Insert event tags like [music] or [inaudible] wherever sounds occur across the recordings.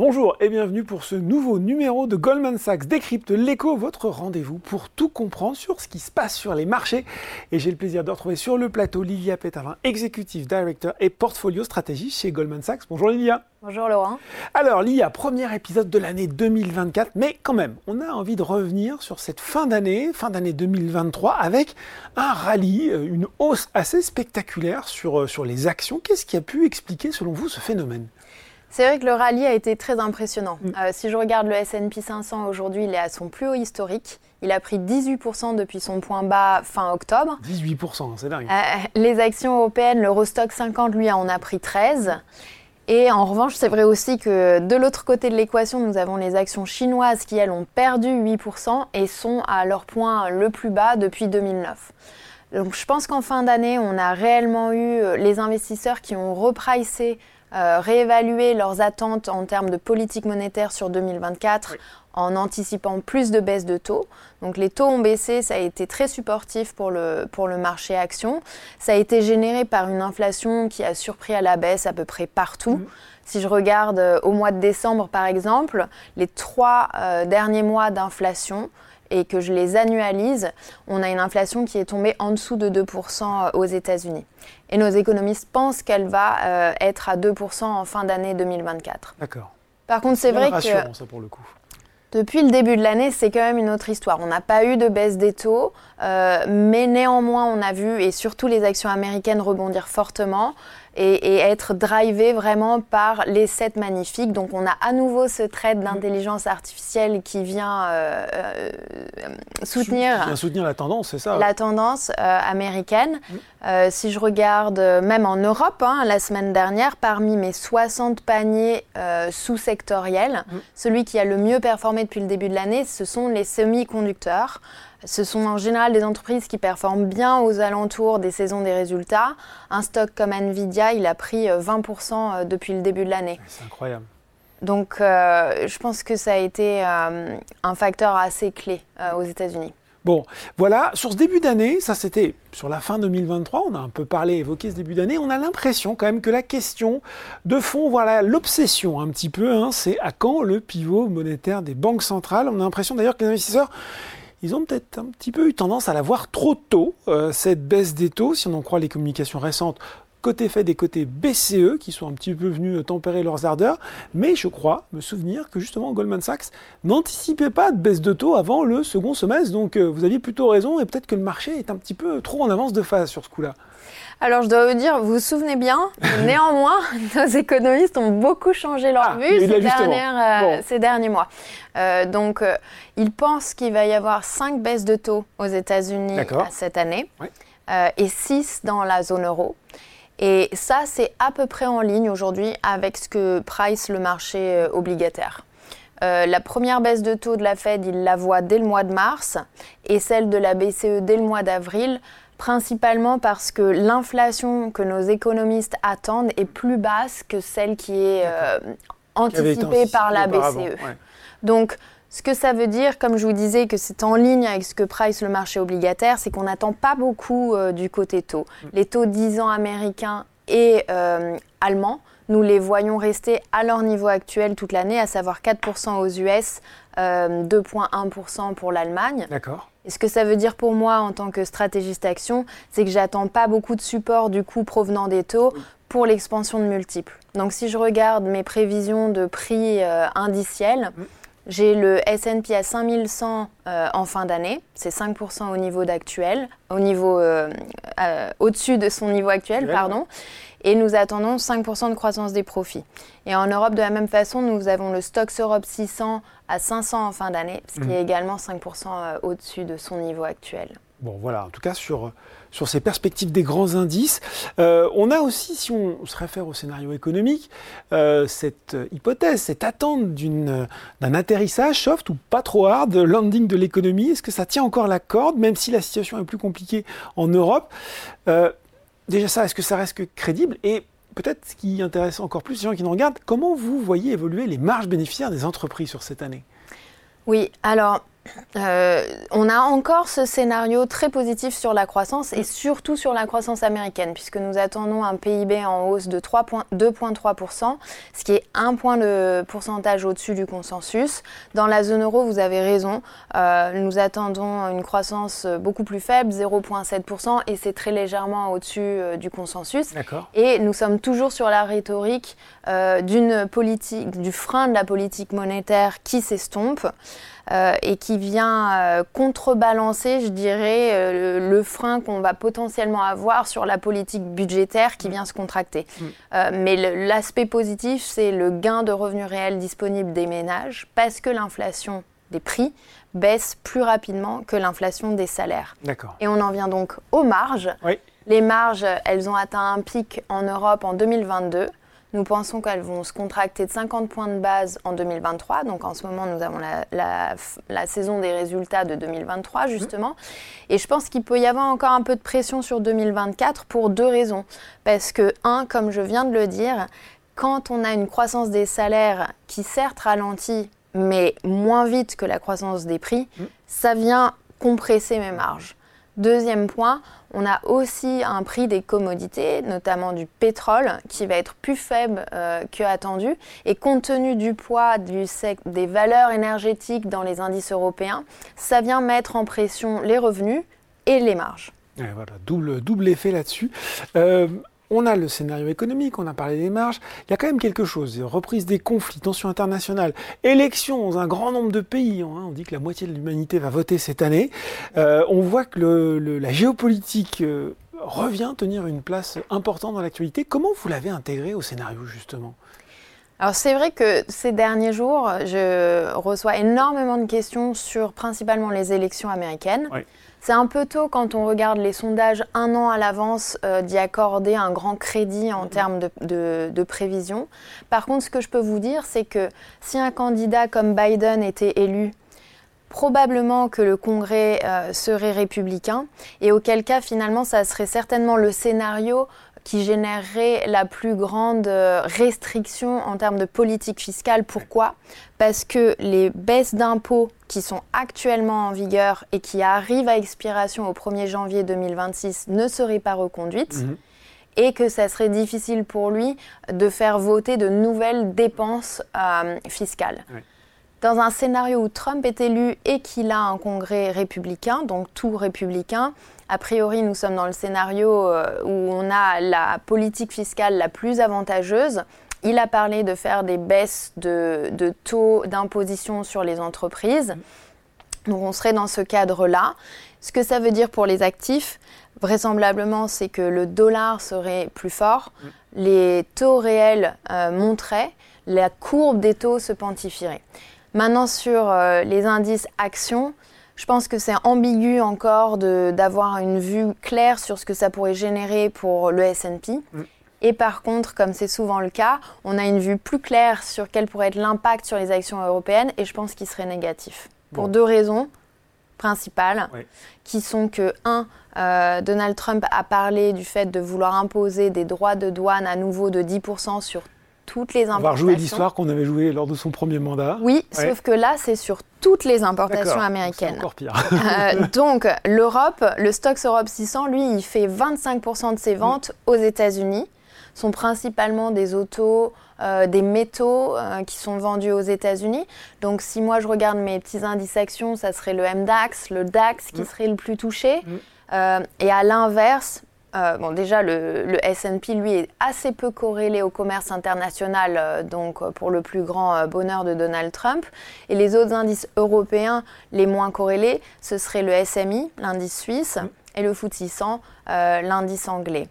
Bonjour et bienvenue pour ce nouveau numéro de Goldman Sachs Décrypte l'écho, votre rendez-vous pour tout comprendre sur ce qui se passe sur les marchés. Et j'ai le plaisir de retrouver sur le plateau Lilia Pétavin, Executive Director et Portfolio Stratégie chez Goldman Sachs. Bonjour Lilia. Bonjour Laurent. Alors Lilia, premier épisode de l'année 2024, mais quand même, on a envie de revenir sur cette fin d'année, fin d'année 2023, avec un rallye, euh, une hausse assez spectaculaire sur, euh, sur les actions. Qu'est-ce qui a pu expliquer selon vous ce phénomène? C'est vrai que le rallye a été très impressionnant. Mm. Euh, si je regarde le S&P 500 aujourd'hui, il est à son plus haut historique. Il a pris 18% depuis son point bas fin octobre. 18%, c'est dingue. Euh, les actions européennes, l'Eurostock 50, lui, en a pris 13. Et en revanche, c'est vrai aussi que de l'autre côté de l'équation, nous avons les actions chinoises qui, elles, ont perdu 8% et sont à leur point le plus bas depuis 2009. Donc je pense qu'en fin d'année, on a réellement eu euh, les investisseurs qui ont repricé euh, réévaluer leurs attentes en termes de politique monétaire sur 2024 en anticipant plus de baisse de taux. Donc les taux ont baissé, ça a été très supportif pour le, pour le marché action. Ça a été généré par une inflation qui a surpris à la baisse à peu près partout. Mm. Si je regarde euh, au mois de décembre par exemple, les trois euh, derniers mois d'inflation, et que je les annualise, on a une inflation qui est tombée en dessous de 2% aux États-Unis. Et nos économistes pensent qu'elle va euh, être à 2% en fin d'année 2024. D'accord. Par contre, c'est vrai que ça pour le coup. Depuis le début de l'année, c'est quand même une autre histoire. On n'a pas eu de baisse des taux, euh, mais néanmoins, on a vu, et surtout les actions américaines rebondir fortement et, être drivé vraiment par les 7 magnifiques. Donc on a à nouveau ce trait d'intelligence artificielle qui vient euh, euh, soutenir, soutenir la tendance, c'est ça La tendance euh, américaine. Si je regarde même en Europe, hein, la semaine dernière, parmi mes 60 paniers sous-sectoriels, celui qui a le mieux performé depuis le début de l'année, ce sont les semi-conducteurs. Ce sont en général des entreprises qui performent bien aux alentours des saisons des résultats. Un stock comme Nvidia, il a pris 20% euh, euh, depuis le début de l'année. C'est incroyable. Donc euh, je pense que ça a été un facteur assez clé aux États-Unis. Bon, voilà, sur ce début d'année, ça c'était sur la fin 2023, on a un peu parlé, évoqué ce début d'année, on a l'impression quand même que la question de fond, voilà, l'obsession un petit peu, hein, c'est à quand le pivot monétaire des banques centrales? On a l'impression d'ailleurs que les investisseurs, ils ont peut-être un petit peu eu tendance à la voir trop tôt, euh, cette baisse des taux, si on en croit les communications récentes côté Fed et côté BCE, qui sont un petit peu venus tempérer leurs ardeurs. Mais je crois me souvenir que justement Goldman Sachs n'anticipait pas de baisse de taux avant le second semestre. Donc euh, vous aviez plutôt raison et peut-être que le marché est un petit peu trop en avance de phase sur ce coup-là. Alors, je dois vous dire, vous vous souvenez bien, [laughs] néanmoins, [laughs] nos économistes ont beaucoup changé leur ah, vue ces, euh, ces, derniers mois. Euh, donc, euh, ils pensent qu'il va y avoir 5 baisses de taux aux États-Unis cette année et 6 dans la zone euro. Et ça, c'est à peu près en ligne aujourd'hui avec ce que price le marché obligataire. la première baisse de taux de la Fed, il la voit dès le mois de mars et celle de la BCE dès le mois d'avril principalement parce que l'inflation que nos économistes attendent est plus basse que celle qui est euh, anticipée par la BCE. Donc, ce que ça veut dire, comme je vous disais, que c'est en ligne avec ce que price le marché obligataire, c'est qu'on n'attend pas beaucoup euh, du côté taux. Mm. Les taux 10 ans américains et euh, allemands, nous les voyons rester à leur niveau actuel toute l'année, à savoir 4% aux US, 2,1% pour l'Allemagne. D'accord. Et ce que ça veut dire pour moi en tant que stratégiste action, c'est que j'attends pas beaucoup de support du coup provenant des taux pour l'expansion de multiples. Donc si je regarde mes prévisions de prix euh, indiciels, mm. J'ai le S&P à 5100 euh, en fin d'année, c'est 5% au niveau d'actuel, au niveau euh, au-dessus de son niveau actuel, pardon et nous attendons 5% de croissance des profits. Et en Europe, de la même façon, nous avons le Stoxx Europe 600 à 500 en fin d'année, ce qui mmh. est également 5% euh, au-dessus de son niveau actuel. Bon, voilà, en tout cas sur, sur ces perspectives des grands indices. Euh, on a aussi, si on se réfère au scénario économique, euh, cette hypothèse, cette attente d'un atterrissage soft ou pas trop hard, landing de l'économie. Est-ce que ça tient encore la corde, même si la situation est plus compliquée en Europe? Déjà ça, est-ce que ça reste crédible? Et peut-être ce qui intéresse encore plus les gens qui nous regardent, comment vous voyez évoluer les marges bénéficiaires des entreprises sur cette année? Oui, alors euh, on a encore ce scénario très positif sur la croissance et surtout sur la croissance américaine, puisque nous attendons un PIB en hausse de 2,3%, ce qui est un point de pourcentage au-dessus du consensus. Dans la zone euro, vous avez raison, euh, nous attendons une croissance beaucoup plus faible, 0,7%, et c'est très légèrement au-dessus euh, du consensus. Et nous sommes toujours sur la rhétorique d'une politique, du frein de la politique monétaire qui s'estompe. Euh, et qui vient euh, contrebalancer, je dirais, euh, le, frein qu'on va potentiellement avoir sur la politique budgétaire qui vient se contracter. Mm. mais l'aspect positif, c'est le gain de revenus réels disponibles des ménages parce que l'inflation des prix baisse plus rapidement que l'inflation des salaires. Et on en vient donc aux marges. Les marges, elles ont atteint un pic en Europe en 2022. Nous pensons qu'elles vont se contracter de 50 points de base en 2023. Donc en ce moment, nous avons la, saison des résultats de 2023, justement. Et je pense qu'il peut y avoir encore un peu de pression sur 2024 pour deux raisons. Parce que, un, comme je viens de le dire, quand on a une croissance des salaires qui certes ralentit, mais moins vite que la croissance des prix, mmh. ça vient compresser mes marges. Deuxième point, on a aussi un prix des commodités, notamment du pétrole, qui va être plus faible euh, que attendu. Et compte tenu du poids des valeurs énergétiques dans les indices européens, ça vient mettre en pression les revenus et les marges. voilà, double, double effet là-dessus. Euh, on a le scénario économique, on a parlé des marges. Il y a quand même quelque chose. Reprise des conflits, tensions internationales, élections dans un grand nombre de pays. Hein. on dit que la moitié de l'humanité va voter cette année. Euh, on voit que la géopolitique euh, revient tenir une place importante dans l'actualité. Comment vous l'avez intégré au scénario justement? Alors c'est vrai que ces derniers jours, je reçois énormément de questions sur principalement les élections américaines. C'est un peu tôt quand on regarde les sondages un an à l'avance euh, d'y accorder un grand crédit en termes de, prévision. Par contre, ce que je peux vous dire, c'est que si un candidat comme Biden était élu, probablement que le Congrès euh, serait républicain, et auquel cas finalement ça serait certainement le scénario qui générerait la plus grande euh, restriction en termes de politique fiscale. Pourquoi? Parce que les baisses d'impôts qui sont actuellement en vigueur et qui arrivent à expiration au 1er janvier 2026 ne seraient pas reconduites. Mhm. Et que ça serait difficile pour lui de faire voter de nouvelles dépenses euh, fiscales. Dans un scénario où Trump est élu et qu'il a un congrès républicain, donc tout républicain, a priori, nous sommes dans le scénario euh, où on a la politique fiscale la plus avantageuse. Il a parlé de faire des baisses de, taux d'imposition sur les entreprises. Donc on serait dans ce cadre-là. Ce que ça veut dire pour les actifs, vraisemblablement, c'est que le dollar serait plus fort, les taux réels euh, monteraient, la courbe des taux se pontifierait. Maintenant, sur euh, les indices actions, je pense que c'est ambigu encore d'avoir une vue claire sur ce que ça pourrait générer pour le S&P. Mm. Et par contre, comme c'est souvent le cas, on a une vue plus claire sur quel pourrait être l'impact sur les actions européennes et je pense qu'il serait négatif. Pour deux raisons principales, qui sont que, un, euh, Donald Trump a parlé du fait de vouloir imposer des droits de douane à nouveau de 10% sur toutes les importations. On va rejouer l'histoire qu'on avait jouée lors de son premier mandat. Oui, sauf que là, c'est sur toutes les importations américaines. encore pire. Euh, donc, l'Europe, le Stocks Europe 600, lui, il fait 25% de ses ventes aux États-Unis. sont principalement des autos, euh, des métaux euh, qui sont vendus aux États-Unis. Donc, si moi je regarde mes petits indices actions, ça serait le MDAX, le DAX qui mm. serait le plus touché. Mm. et à l'inverse, euh, bon, déjà, le, S&P, lui, est assez peu corrélé au commerce international, euh, donc euh, pour le plus grand bonheur de Donald Trump. Et les autres indices européens les moins corrélés, ce serait le SMI, l'indice suisse, et le FTSE 100, l'indice anglais.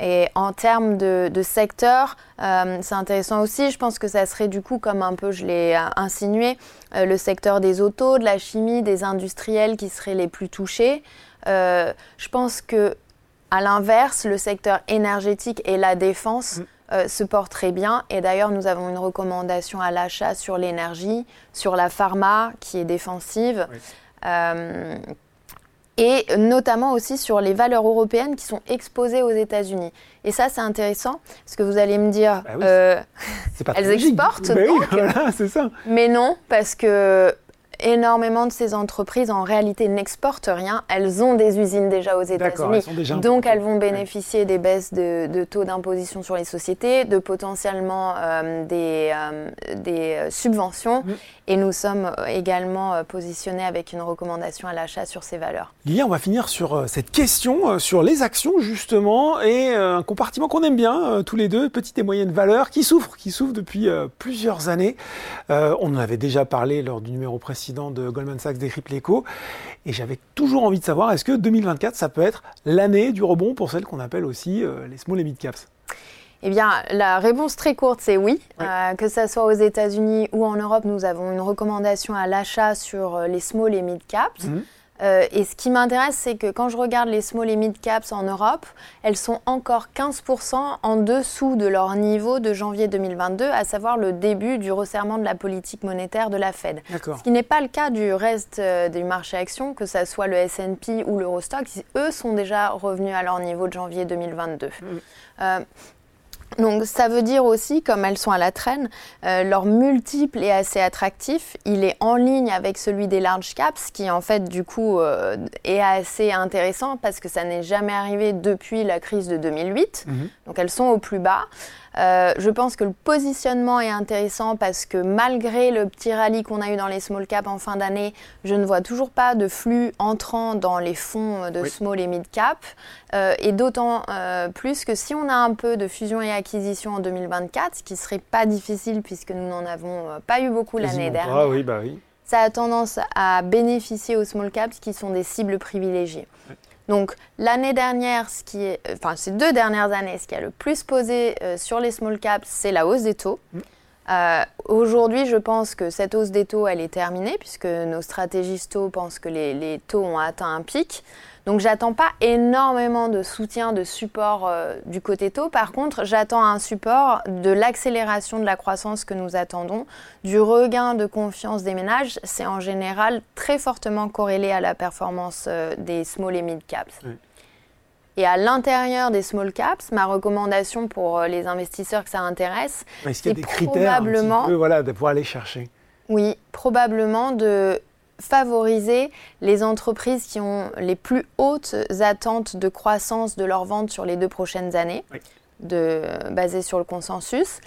Et en termes de, de secteur, c'est intéressant aussi. Je pense que ça serait du coup, comme un peu je l'ai insinué, le secteur des autos, de la chimie, des industriels qui seraient les plus touchés. je pense que à l'inverse, le secteur énergétique et la défense mm. euh, se portent très bien. Et d'ailleurs, nous avons une recommandation à l'achat sur l'énergie, sur la pharma qui est défensive. Euh, et notamment aussi sur les valeurs européennes qui sont exposées aux États-Unis. Et ça, c'est intéressant, parce que vous allez me dire, bah euh, [laughs] elles exportent, bah oui, [laughs] voilà, ça. mais non, parce que énormément de ces entreprises en réalité n'exportent rien. Elles ont des usines déjà aux États-Unis. Donc elles vont bénéficier des baisses de, taux d'imposition sur les sociétés, de potentiellement euh, des, euh, des subventions. Et nous sommes également positionnés avec une recommandation à l'achat sur ces valeurs. Lilia, on va finir sur cette question, sur les actions justement, et un compartiment qu'on aime bien tous les deux, petites et moyennes valeurs, qui souffrent, qui souffrent depuis plusieurs années. on en avait déjà parlé lors du numéro précédent de Goldman Sachs décrypte l'écho. Et j'avais toujours envie de savoir, est-ce que 2024, ça peut être l'année du rebond pour celles qu'on appelle aussi euh, les small et mid caps eh bien, la réponse très courte, c'est oui. Euh, que ce soit aux États-Unis ou en Europe, nous avons une recommandation à l'achat sur euh, les small et mid caps. Mhm. Euh, et ce qui m'intéresse, c'est que quand je regarde les small et mid caps en Europe, elles sont encore 15% en dessous de leur niveau de janvier 2022, à savoir le début du resserrement de la politique monétaire de la Fed. Ce qui n'est pas le cas du reste euh, du marché action, que ce soit le S&P ou l'Eurostock, eux sont déjà revenus à leur niveau de janvier 2022. Donc ça veut dire aussi, comme elles sont à la traîne, euh, leur multiple est assez attractif. Il est en ligne avec celui des large caps, qui en fait du coup euh, est assez intéressant parce que ça n'est jamais arrivé depuis la crise de 2008. Mhm. Donc elles sont au plus bas. Euh, je pense que le positionnement est intéressant parce que malgré le petit rallye qu'on a eu dans les small caps en fin d'année, je ne vois toujours pas de flux entrant dans les fonds de small et mid cap. Euh, et d'autant euh, plus que si on a un peu de fusion et acquisition en 2024, ce qui serait pas difficile puisque nous n'en avons pas eu beaucoup l'année dernière. Ah oui, bah oui. Ça a tendance à bénéficier aux small caps qui sont des cibles privilégiées. Donc l'année dernière, ce qui est, enfin ces deux dernières années, ce qui a le plus posé euh, sur les small caps, c'est la hausse des taux. Mm. Euh, aujourd'hui, je pense que cette hausse des taux, elle est terminée puisque nos stratégistes taux pensent que les taux ont atteint un pic. Donc j'attends pas énormément de soutien, de support euh, du côté taux. Par contre, j'attends un support de l'accélération de la croissance que nous attendons, du regain de confiance des ménages. C'est en général très fortement corrélé à la performance euh, des small et mid caps. Et à l'intérieur des small caps, ma recommandation pour euh, les investisseurs que ça intéresse, c'est probablement, voilà, de pouvoir aller chercher? Oui, probablement de favoriser les entreprises qui ont les plus hautes attentes de croissance de leurs ventes sur les deux prochaines années, de, basées sur le consensus,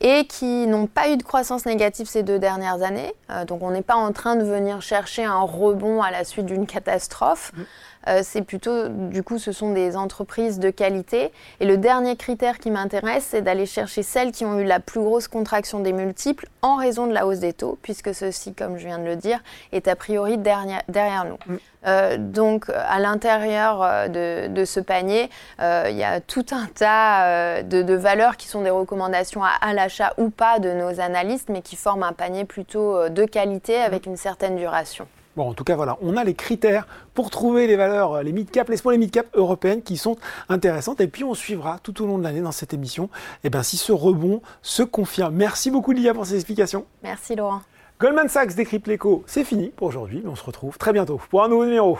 et qui n'ont pas eu de croissance négative ces deux dernières années. Euh, donc on n'est pas en train de venir chercher un rebond à la suite d'une catastrophe. Mm. Euh, c'est plutôt, du coup, ce sont des entreprises de qualité. Et le dernier critère qui m'intéresse, c'est d'aller chercher celles qui ont eu la plus grosse contraction des multiples en raison de la hausse des taux, puisque ceci, comme je viens de le dire, est a priori derrière, nous. Mm. Euh, donc, à l'intérieur euh, de, ce panier, il y a tout un tas de, valeurs qui sont des recommandations à, l'achat ou pas de nos analystes, mais qui forment un panier plutôt de qualité avec mm. une certaine duration. Bon, en tout cas, voilà, on a les critères pour trouver les valeurs, les mid-cap, les small et mid-cap européennes qui sont intéressantes. Et puis, on suivra tout au long de l'année dans cette émission eh ben, si ce rebond se confirme. Merci beaucoup, Lia, pour ces explications. Merci, Laurent. Goldman Sachs décrypte l'écho, c'est fini pour aujourd'hui. On se retrouve très bientôt pour un nouveau numéro.